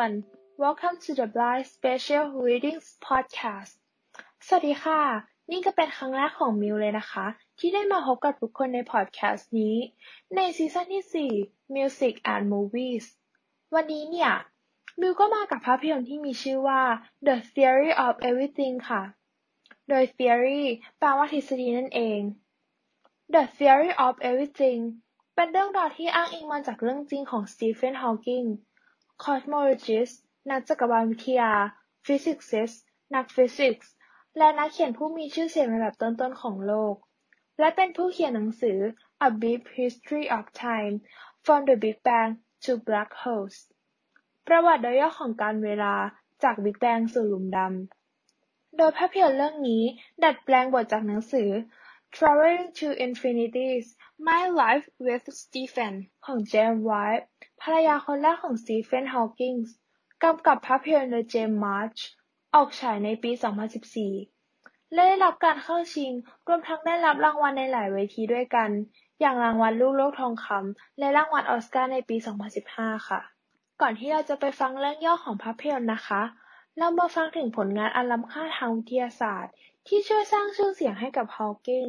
everyone welcome to the Blind Special Readings Podcast สวัสดีค่ะ นี่ก็เป็นครั้งแรกของมิวเลยนะคะ ที่ได้มาพบกับทุกคนในพอดแคสต์นี้ ในซีซั่นที่ 4 Music and Movies วันนี้เนี่ย มิวก็มากับภาพยนตร์ที่มีชื่อว่า The Theory of Everything ค่ะ โดย theory แปลว่าทฤษฎีนั่นเอง The Theory of Everything เป็นเรื่องราวที่อ้างอิงมาจากเรื่องจริงของสตีเฟนฮอว์กิง cosmologist นักจักรวาลวิทยา physicist นักฟิสิกส์ และนักเขียนผู้มีชื่อเสียงระดับต้นๆของโลก และเป็นผู้เขียนหนังสือ A Brief History of Time From the Big Bang to Black Holes ประวัติโดยย่อของการเวลาจากบิ๊กแบงสู่หลุมดำ โดยภาพยนตร์เรื่องนี้ดัดแปลงบทจากหนังสือ Travelling to Infinity My Life with Stephen ของเจน ไวลด์ ภรรยาคนแรกของสตีเฟน ฮอว์กิงส์ กำกับภาพยนตร์โดยเจมส์ มาร์ช ออกฉายในปี 2014 และได้รับการเข้าชิง รวมทั้งได้รับรางวัลในหลายเวทีด้วยกัน อย่างรางวัลลูกโลกทองคำ และรางวัลออสการ์ในปี 2015 ค่ะ ก่อนที่เราจะไปฟังเรื่องย่อของภาพยนตร์นะคะ เรามาฟังถึงผลงานอันล้ำค่าทางวิทยาศาสตร์ ที่ช่วยสร้างชื่อเสียงให้กับฮอว์กิง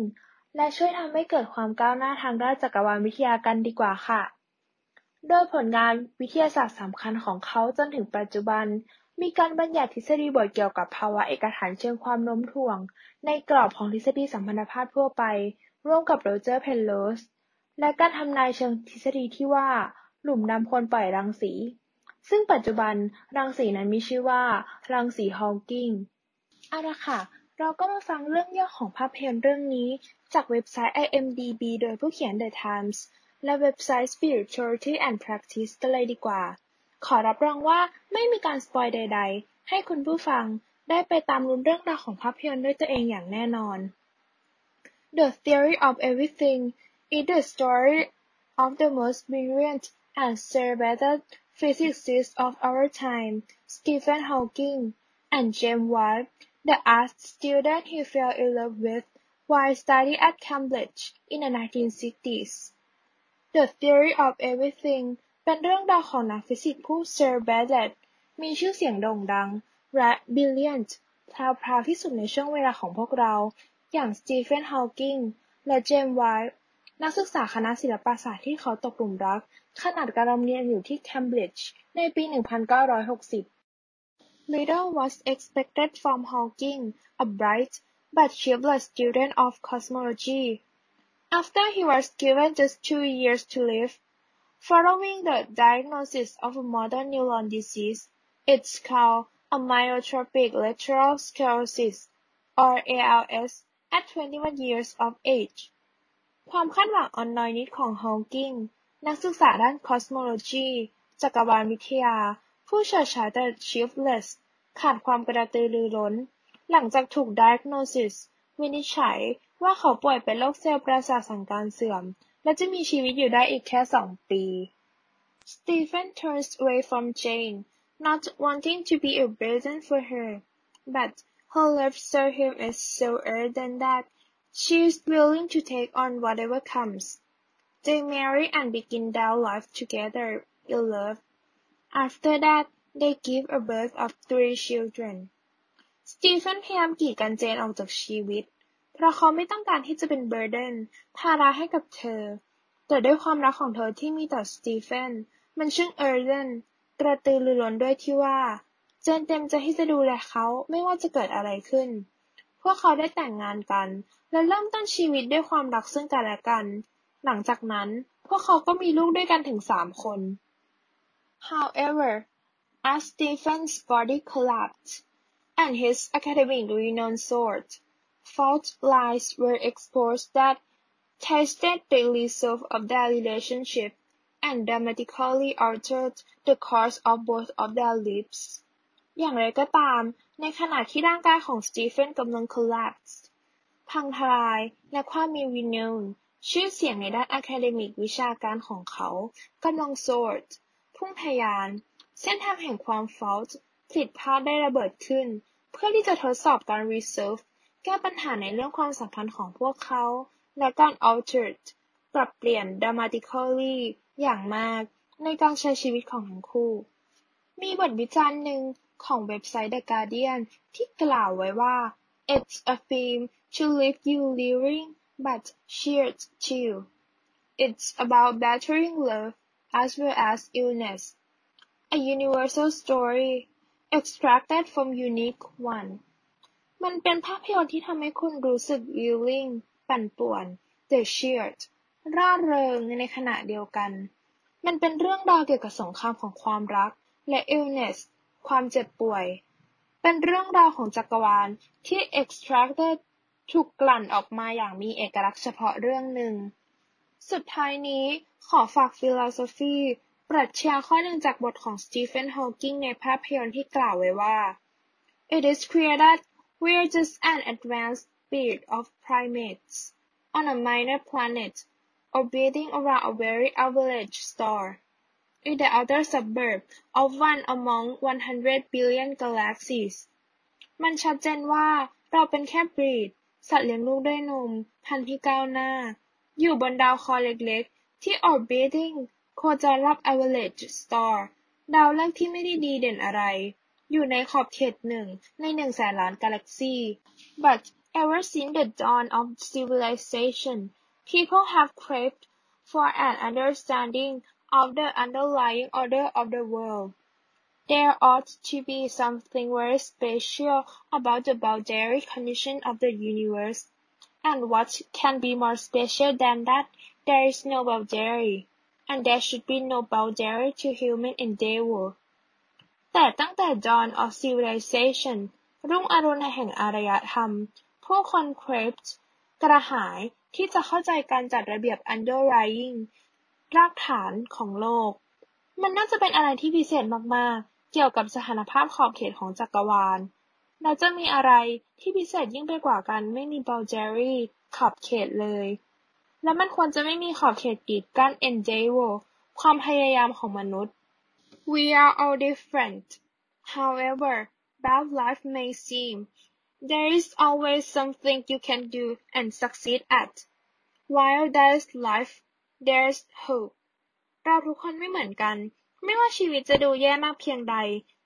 และช่วยทำให้เกิดความก้าวหน้าทางด้านจักรวาลวิทยากันดีกว่าค่ะ โดยผลงานวิทยาศาสตร์สำคัญของเขาจนถึงปัจจุบัน มีการบัญญัติทฤษฎีบทเกี่ยวกับภาวะเอกฐานเชิงความโน้มถ่วง ในกรอบของทฤษฎีสัมพันธภาพทั่วไป ร่วมกับโรเจอร์เพนโรส และการทำนายเชิงทฤษฎีที่ว่า หลุมดำควรปล่อยรังสี ซึ่งปัจจุบันรังสีนั้นมีชื่อว่า รังสีฮอว์กิงเอาละค่ะ เราก็มาฟังเรื่องย่อของภาพยนตร์เรื่องนี้ จากเว็บไซต์ IMDb โดยผู้เขียน The Times และเว็บไซต์ Spirituality and Practice กันเลยดีกว่า ขอรับรองว่าไม่มีการสปอยใดๆ ให้คุณผู้ฟังได้ไปตามลุ้นเรื่องราวของภาพยนตร์ด้วยตัวเองอย่างแน่นอน The Theory of Everything is the story of the most brilliant and celebrated physicists of our time, Stephen Hawking and James Webb, the art student he fell in love with while studying at Cambridge in the 1960s. The Theory of Everything เป็นเรื่องราวของนักฟิสิกส์ผู้ celebrated มีชื่อเสียงโด่งดัง และ brilliant แพรวพราวที่สุดในช่วงเวลาของพวกเรา อย่างสตีเฟน ฮอว์กิง และเจมส์ ไวท์ นักศึกษาคณะศิลปศาสตร์ที่เขาตกหลุมรักขนาดกำลังเรียนอยู่ที่ Cambridge ในปี 1960 Little was expected from Hawking, a bright but shiftless student of cosmology. After he was given just two years to live, following the diagnosis of a motor neuron disease, it's called amyotrophic lateral sclerosis, or ALS, at 21 years of age. ความคาดหวังอ่อนน้อยนิดของฮอว์กิง นักศึกษาด้าน cosmology จักรวาลวิทยา ผู้เฉิดฉายแต่ shiftless ขาดความกระตือรือร้น หลังจากถูก diagnosis วินิจฉัย ว่าเขาป่วยเป็นโรคเซลล์ประสาทสั่งการเสื่อม และจะมีชีวิตอยู่ได้อีกแค่สองปี Stephen turns away from Jane, not wanting to be a burden for her, but her love for him is so ardent that she is willing to take on whatever comes. They marry and begin their life together in love. After that, they give a birth of three children. สตีเฟนพยายามกีดกันเจนออกจากชีวิต เพราะเขาไม่ต้องการที่จะเป็นเบอร์เดนภาระให้กับเธอ แต่ด้วยความรักของเธอที่มีต่อสตีเฟน มันช่างเออร์เนกระตือรือร้นด้วยที่ว่า เจนเต็มใจที่จะดูแลเขาไม่ว่าจะเกิดอะไรขึ้น พวกเขาได้แต่งงานกัน และเริ่มต้นชีวิตด้วยความรักซึ่งกันและกัน หลังจากนั้นพวกเขาก็มีลูกด้วยกันถึงสามคน However, as Stephen's body collapsed, and his academic renown soared, fault lines were exposed that tested the resolve of their relationship and dramatically altered the course of both of their lives อย่างไรก็ตาม ในขณะที่ร่างกายของสตีเฟนกำลัง collapse พังทลาย และความมี renown ชื่อเสียงในด้าน academic วิชาการของเขากำลัง soared พุ่งทะยาน เส้นทางแห่งความ fault ผิดพลาดได้ระเบิดขึ้น เพื่อที่จะทดสอบการ resolve แก้ปัญหาในเรื่องความสัมพันธ์ของพวกเขา และการ altered ปรับเปลี่ยน dramatically อย่างมาก ในการใช้ชีวิตของทั้งคู่ มีบทวิจารณ์หนึ่งของเว็บไซต์ The Guardian ที่กล่าวไว้ว่า It's a film to leave you leering but cheered too. It's about battering love as well as illness. A universal story extracted from unique one. มันเป็นภาพยนตร์ที่ทำให้คุณรู้สึก reeling ปั่นป่วนแต่ cheered ร่าเริงในขณะเดียวกัน มันเป็นเรื่องราวเกี่ยวกับสงครามของความรัก และ illness ความเจ็บป่วย เป็นเรื่องราวของจักรวาลที่ extracted ถูกกลั่นออกมาอย่างมีเอกลักษณ์เฉพาะเรื่องหนึ่ง สุดท้ายนี้ขอฝาก philosophy ปรัชญาข้อหนึ่งจากบทของสตีเฟนฮอว์กิงในภาพยนตร์ที่กล่าวไว้ว่า It is clear that we are just an advanced breed of primates on a minor planet orbiting around a very average star in the outer suburb of one among 100 billion galaxies มันชัดเจนว่าเราเป็นแค่บรีดสัตว์เลี้ยงลูกด้วยนมพันธุ์ที่ก้าวหน้า อยู่บนดาวเคราะห์เล็กๆ ที่ orbiting โคจรรอบ average star ดาวแรกที่ไม่ได้ดีเด่นอะไร อยู่ในขอบเขตหนึ่งในหนึ่งแสนล้านกาแล็กซี but ever since the dawn of civilization people have craved for an understanding of the underlying order of the world there ought to be something very special about the boundary condition of the universe and what can be more special than that there is no boundary and there should be no boundary to human endeavor แต่ตั้งแต่ dawn of civilization รุ่งอรุณแห่งอารยธรรม ผู้คน craved กระหายที่จะเข้าใจการจัดระเบียบ underlying รากฐานของโลก มันน่าจะเป็นอะไรที่พิเศษมาก ๆ เกี่ยวกับสถานภาพขอบเขตของจักรวาล และจะมีอะไรที่พิเศษยิ่งไปกว่าการไม่มี boundary ขอบเขตเลย และมันควรจะไม่มีขอบเขตกีดกั้น endeavor ความพยายามของมนุษย์ We are all different. However bad life may seem, there is always something you can do and succeed at. While there's life, there's hope. เราทุกคนไม่เหมือนกัน ไม่ว่าชีวิตจะดูแย่มากเพียงใด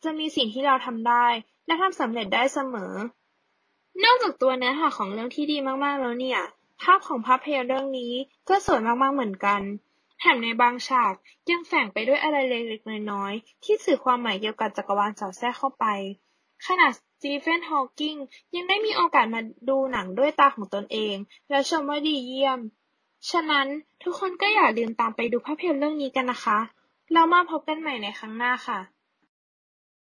จะมีสิ่งที่เราทำได้ และทำสำเร็จได้เสมอ นอกจากตัวเนื้อหาของเรื่องที่ดีมากๆแล้วเนี่ย ภาพของภาพยนตร์เรื่องนี้ก็สวยมากๆเหมือนกัน แถมในบางฉากยังแฝงไปด้วยอะไรเล็ก ๆ น้อย ๆ ที่สื่อความหมายเกี่ยวกับจักรวาลสอดแทรกเข้าไปขณะสตีเฟนฮอว์กิงยังได้มีโอกาสมาดูหนังด้วยตาของตนเอง และชมว่าดีเยี่ยม ฉะนั้นทุกคนก็อย่าลืมตามไปดูภาพยนตร์เรื่องนี้กันนะคะแล้วมาพบกันใหม่ในครั้งหน้าค่ะ